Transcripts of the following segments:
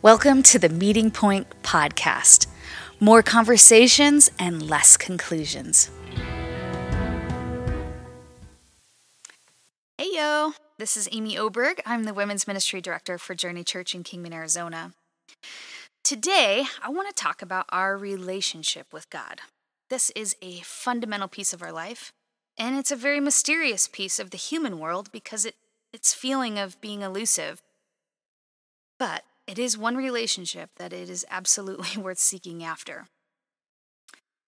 Welcome to the Meeting Point Podcast. More conversations and less conclusions. Hey, yo. This is Amy Oberg. I'm the Women's Ministry Director for Journey Church in Kingman, Arizona. Today, I want to talk about our relationship with God. This is a fundamental piece of our life, and it's a very mysterious piece of the human world because it, its feeling of being elusive. But it is one relationship that it is absolutely worth seeking after.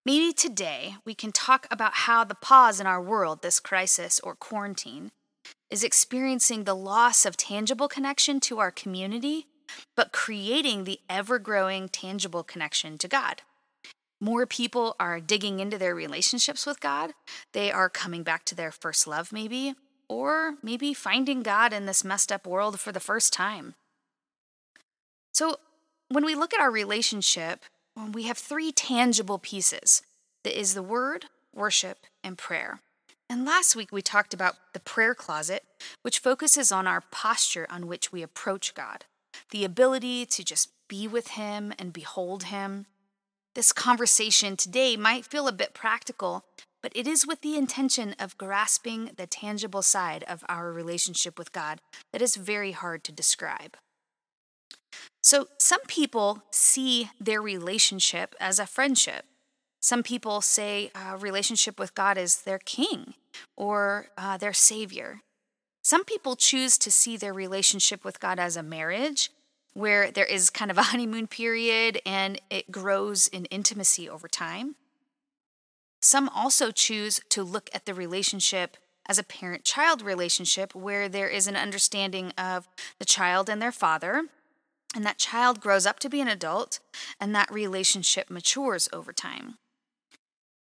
Maybe today we can talk about how the pause in our world, this crisis or quarantine, is experiencing the loss of tangible connection to our community, but creating the ever growing tangible connection to God. More people are digging into their relationships with God. They are coming back to their first love, maybe, or maybe finding God in this messed up world for the first time. So, when we look at our relationship, um, we have three tangible pieces that is the word, worship, and prayer. And last week we talked about the prayer closet, which focuses on our posture on which we approach God, the ability to just be with Him and behold Him. This conversation today might feel a bit practical, but it is with the intention of grasping the tangible side of our relationship with God that is very hard to describe. So, some people see their relationship as a friendship. Some people say a relationship with God is their king or uh, their savior. Some people choose to see their relationship with God as a marriage, where there is kind of a honeymoon period and it grows in intimacy over time. Some also choose to look at the relationship as a parent child relationship, where there is an understanding of the child and their father and that child grows up to be an adult, and that relationship matures over time.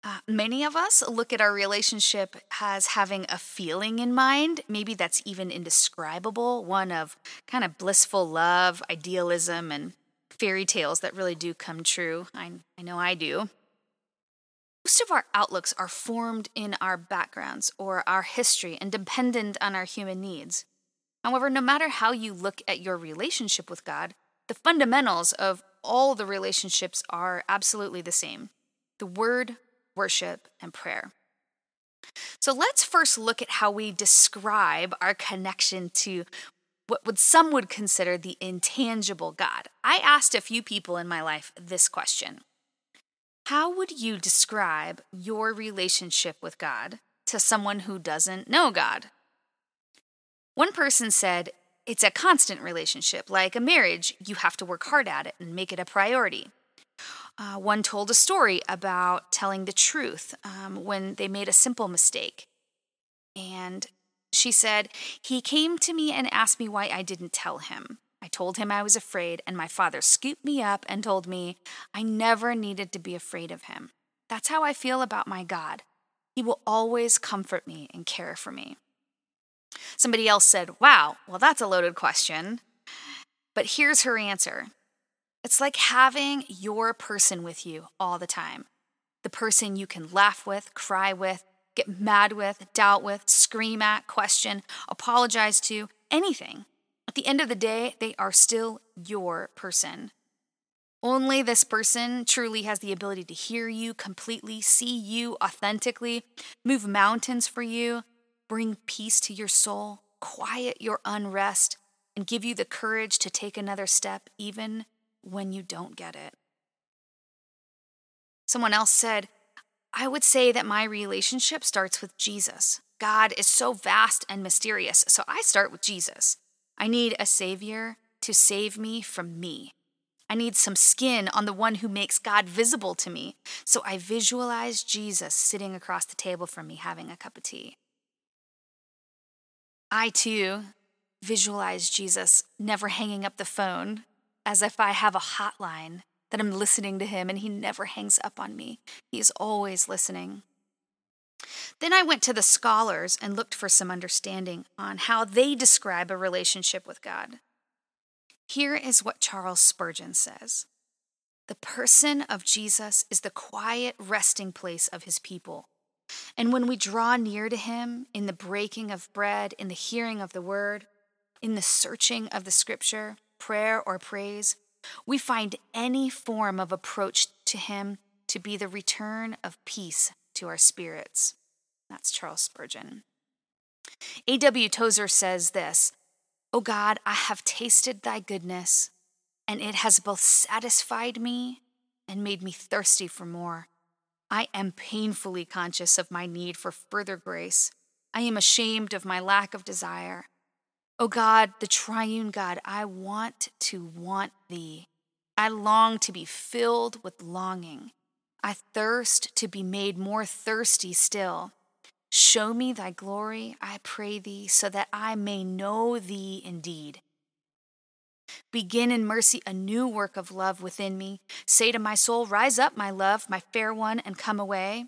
Uh, many of us look at our relationship as having a feeling in mind, maybe that's even indescribable, one of kind of blissful love, idealism, and fairy tales that really do come true. I, I know I do. Most of our outlooks are formed in our backgrounds or our history and dependent on our human needs. However, no matter how you look at your relationship with God, the fundamentals of all the relationships are absolutely the same the word, worship, and prayer. So let's first look at how we describe our connection to what would some would consider the intangible God. I asked a few people in my life this question. How would you describe your relationship with God to someone who doesn't know God? One person said, It's a constant relationship. Like a marriage, you have to work hard at it and make it a priority. Uh, one told a story about telling the truth um, when they made a simple mistake. And she said, He came to me and asked me why I didn't tell him. I told him I was afraid, and my father scooped me up and told me I never needed to be afraid of him. That's how I feel about my God. He will always comfort me and care for me. Somebody else said, Wow, well, that's a loaded question. But here's her answer it's like having your person with you all the time the person you can laugh with, cry with, get mad with, doubt with, scream at, question, apologize to, anything. At the end of the day, they are still your person. Only this person truly has the ability to hear you completely, see you authentically, move mountains for you, bring peace to your soul, quiet your unrest, and give you the courage to take another step even when you don't get it. Someone else said, I would say that my relationship starts with Jesus. God is so vast and mysterious, so I start with Jesus. I need a Savior to save me from me. I need some skin on the one who makes God visible to me, so I visualize Jesus sitting across the table from me having a cup of tea. I too visualize Jesus never hanging up the phone as if I have a hotline that I'm listening to him and he never hangs up on me. He's always listening. Then I went to the scholars and looked for some understanding on how they describe a relationship with God. Here is what Charles Spurgeon says The person of Jesus is the quiet resting place of his people. And when we draw near to him in the breaking of bread, in the hearing of the word, in the searching of the scripture, prayer or praise, we find any form of approach to Him to be the return of peace to our spirits. That's Charles Spurgeon. A.W. Tozer says this O God, I have tasted thy goodness, and it has both satisfied me and made me thirsty for more. I am painfully conscious of my need for further grace. I am ashamed of my lack of desire. O God, the triune God, I want to want thee. I long to be filled with longing. I thirst to be made more thirsty still. Show me thy glory, I pray thee, so that I may know thee indeed. Begin in mercy a new work of love within me. Say to my soul, Rise up, my love, my fair one, and come away.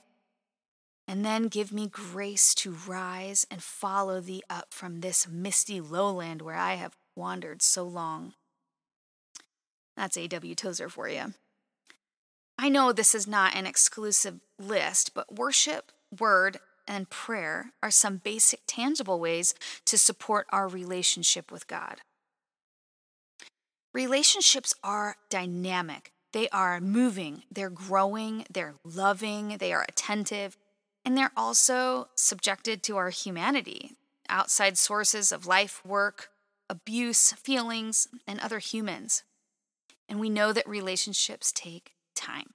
And then give me grace to rise and follow thee up from this misty lowland where I have wandered so long. That's A.W. Tozer for you. I know this is not an exclusive list, but worship, word, and prayer are some basic, tangible ways to support our relationship with God. Relationships are dynamic, they are moving, they're growing, they're loving, they are attentive, and they're also subjected to our humanity, outside sources of life, work, abuse, feelings, and other humans. And we know that relationships take time,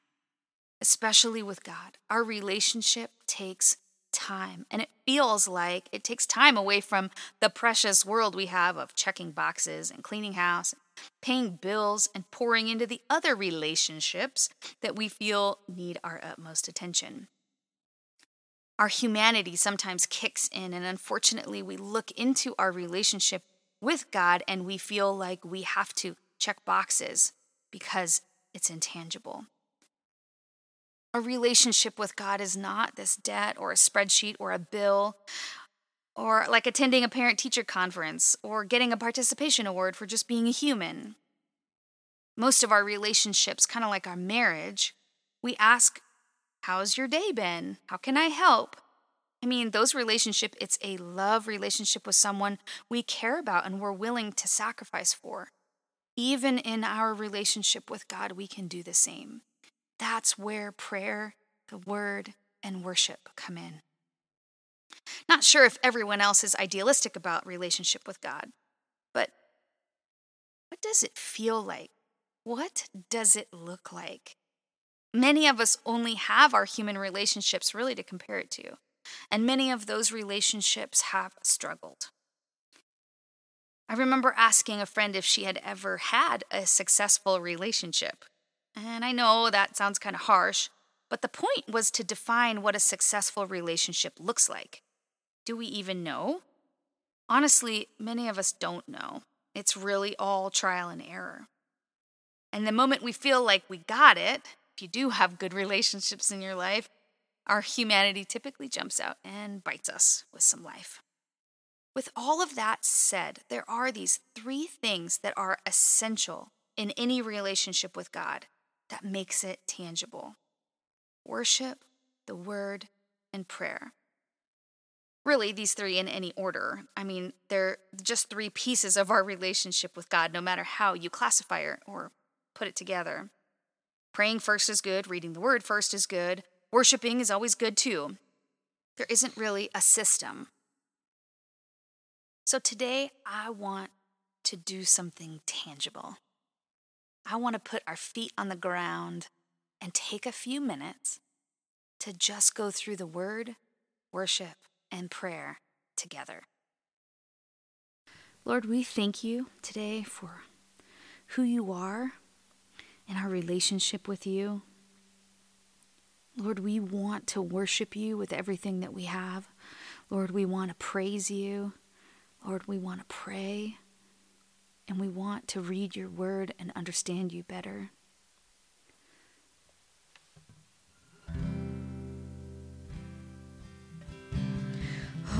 especially with God. Our relationship takes time. And it feels like it takes time away from the precious world we have of checking boxes and cleaning house, paying bills, and pouring into the other relationships that we feel need our utmost attention. Our humanity sometimes kicks in, and unfortunately, we look into our relationship with God and we feel like we have to check boxes because it's intangible. A relationship with God is not this debt or a spreadsheet or a bill or like attending a parent teacher conference or getting a participation award for just being a human. Most of our relationships, kind of like our marriage, we ask, How's your day been? How can I help? I mean, those relationship, it's a love relationship with someone we care about and we're willing to sacrifice for. Even in our relationship with God, we can do the same. That's where prayer, the word, and worship come in. Not sure if everyone else is idealistic about relationship with God, but what does it feel like? What does it look like? Many of us only have our human relationships really to compare it to, and many of those relationships have struggled. I remember asking a friend if she had ever had a successful relationship. And I know that sounds kind of harsh, but the point was to define what a successful relationship looks like. Do we even know? Honestly, many of us don't know. It's really all trial and error. And the moment we feel like we got it, if you do have good relationships in your life, our humanity typically jumps out and bites us with some life. With all of that said, there are these three things that are essential in any relationship with God that makes it tangible worship, the word, and prayer. Really, these three in any order. I mean, they're just three pieces of our relationship with God, no matter how you classify it or put it together. Praying first is good, reading the word first is good, worshiping is always good too. There isn't really a system. So today, I want to do something tangible. I want to put our feet on the ground and take a few minutes to just go through the word, worship, and prayer together. Lord, we thank you today for who you are and our relationship with you. Lord, we want to worship you with everything that we have. Lord, we want to praise you. Lord, we want to pray and we want to read your word and understand you better.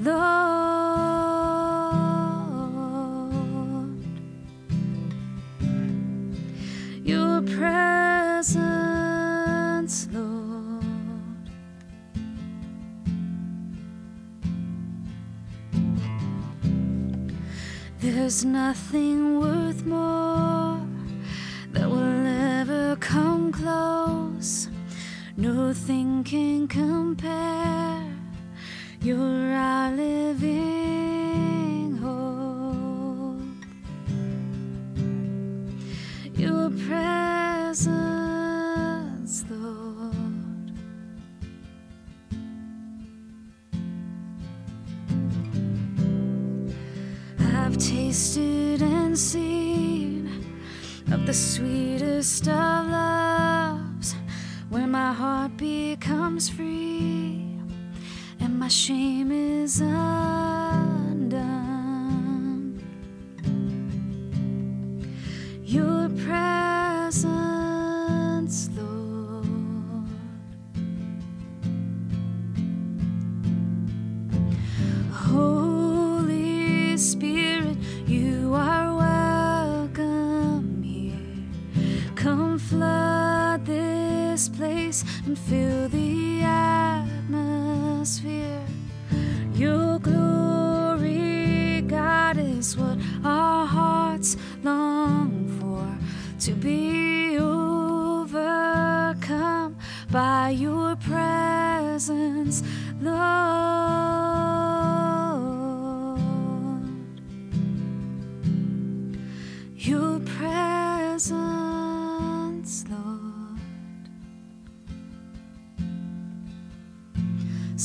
Lord. Your presence, Lord. There's nothing worth more that will ever come close. Nothing can compare. You're our living hope. Your presence, Lord. I've tasted and seen of the sweetest of loves, where my heart becomes free and my shame is undone. Your presence, Lord. Holy Spirit, you are welcome here. Come flood this place and fill the atmosphere. Your glory, God, is what our hearts long for to be overcome by your presence, Lord.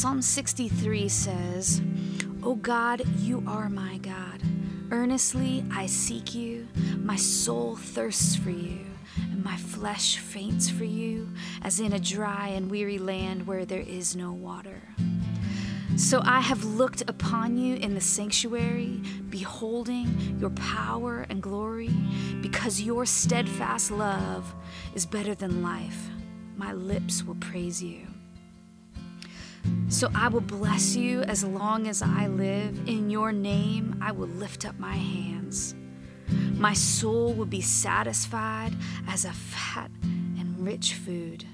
Psalm 63 says, O God, you are my God. Earnestly I seek you. My soul thirsts for you, and my flesh faints for you, as in a dry and weary land where there is no water. So I have looked upon you in the sanctuary, beholding your power and glory, because your steadfast love is better than life. My lips will praise you. So I will bless you as long as I live. In your name, I will lift up my hands. My soul will be satisfied as a fat and rich food,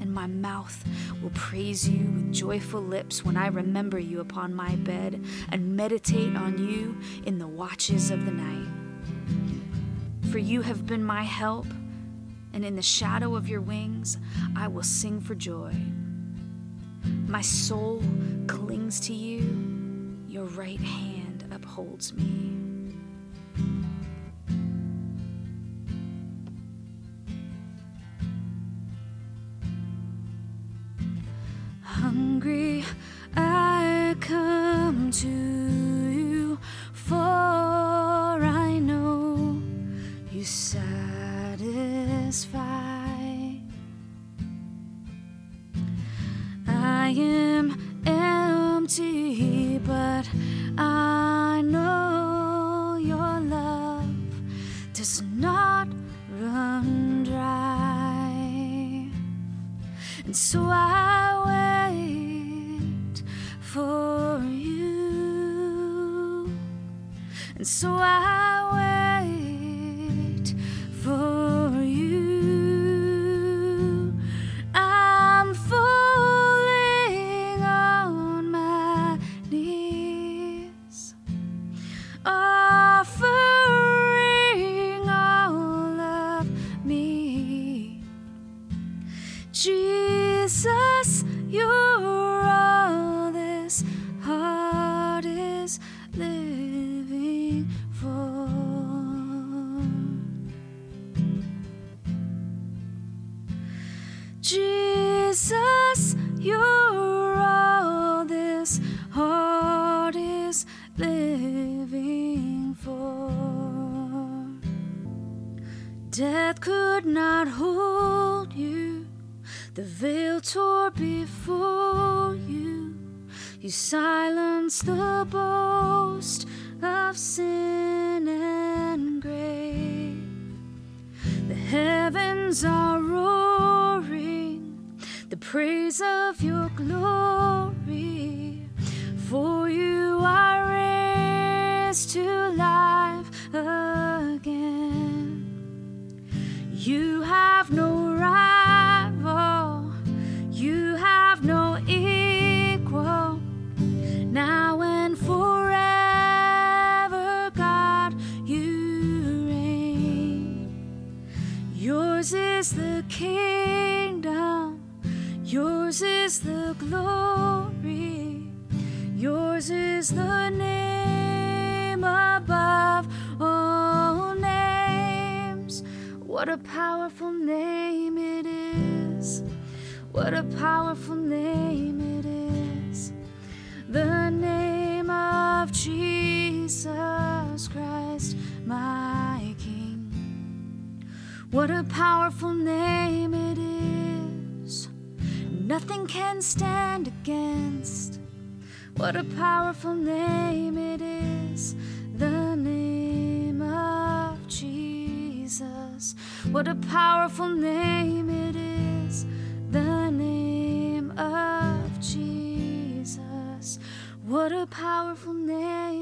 and my mouth will praise you with joyful lips when I remember you upon my bed and meditate on you in the watches of the night. For you have been my help, and in the shadow of your wings I will sing for joy. My soul clings to you, your right hand upholds me. Hungry, I come to And so I Jesus, you're all this heart is living for. Death could not hold you. The veil tore before you. You silenced the boast of sin and grave. The heavens are roaring praise of your glory. Is the name above all names. What a powerful name it is! What a powerful name it is! The name of Jesus Christ, my King. What a powerful name it is! Nothing can stand against. What a powerful name it is! The name of Jesus. What a powerful name it is! The name of Jesus. What a powerful name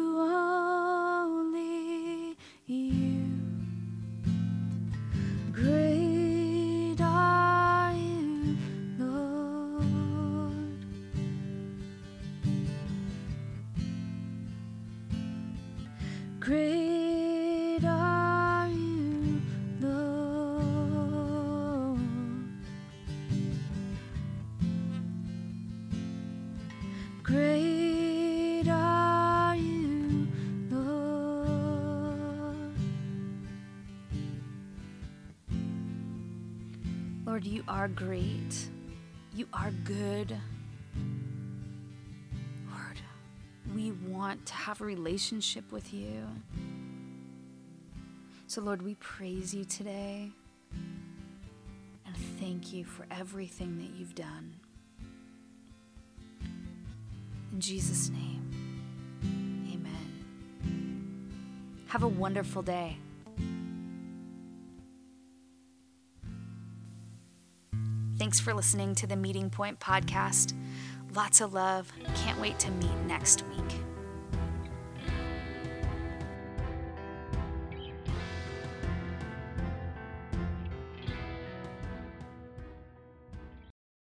Great are you, Lord. Great are you, Lord. Lord, you are great. You are good. Want to have a relationship with you. So, Lord, we praise you today and thank you for everything that you've done. In Jesus' name, amen. Have a wonderful day. Thanks for listening to the Meeting Point podcast. Lots of love. Can't wait to meet next week.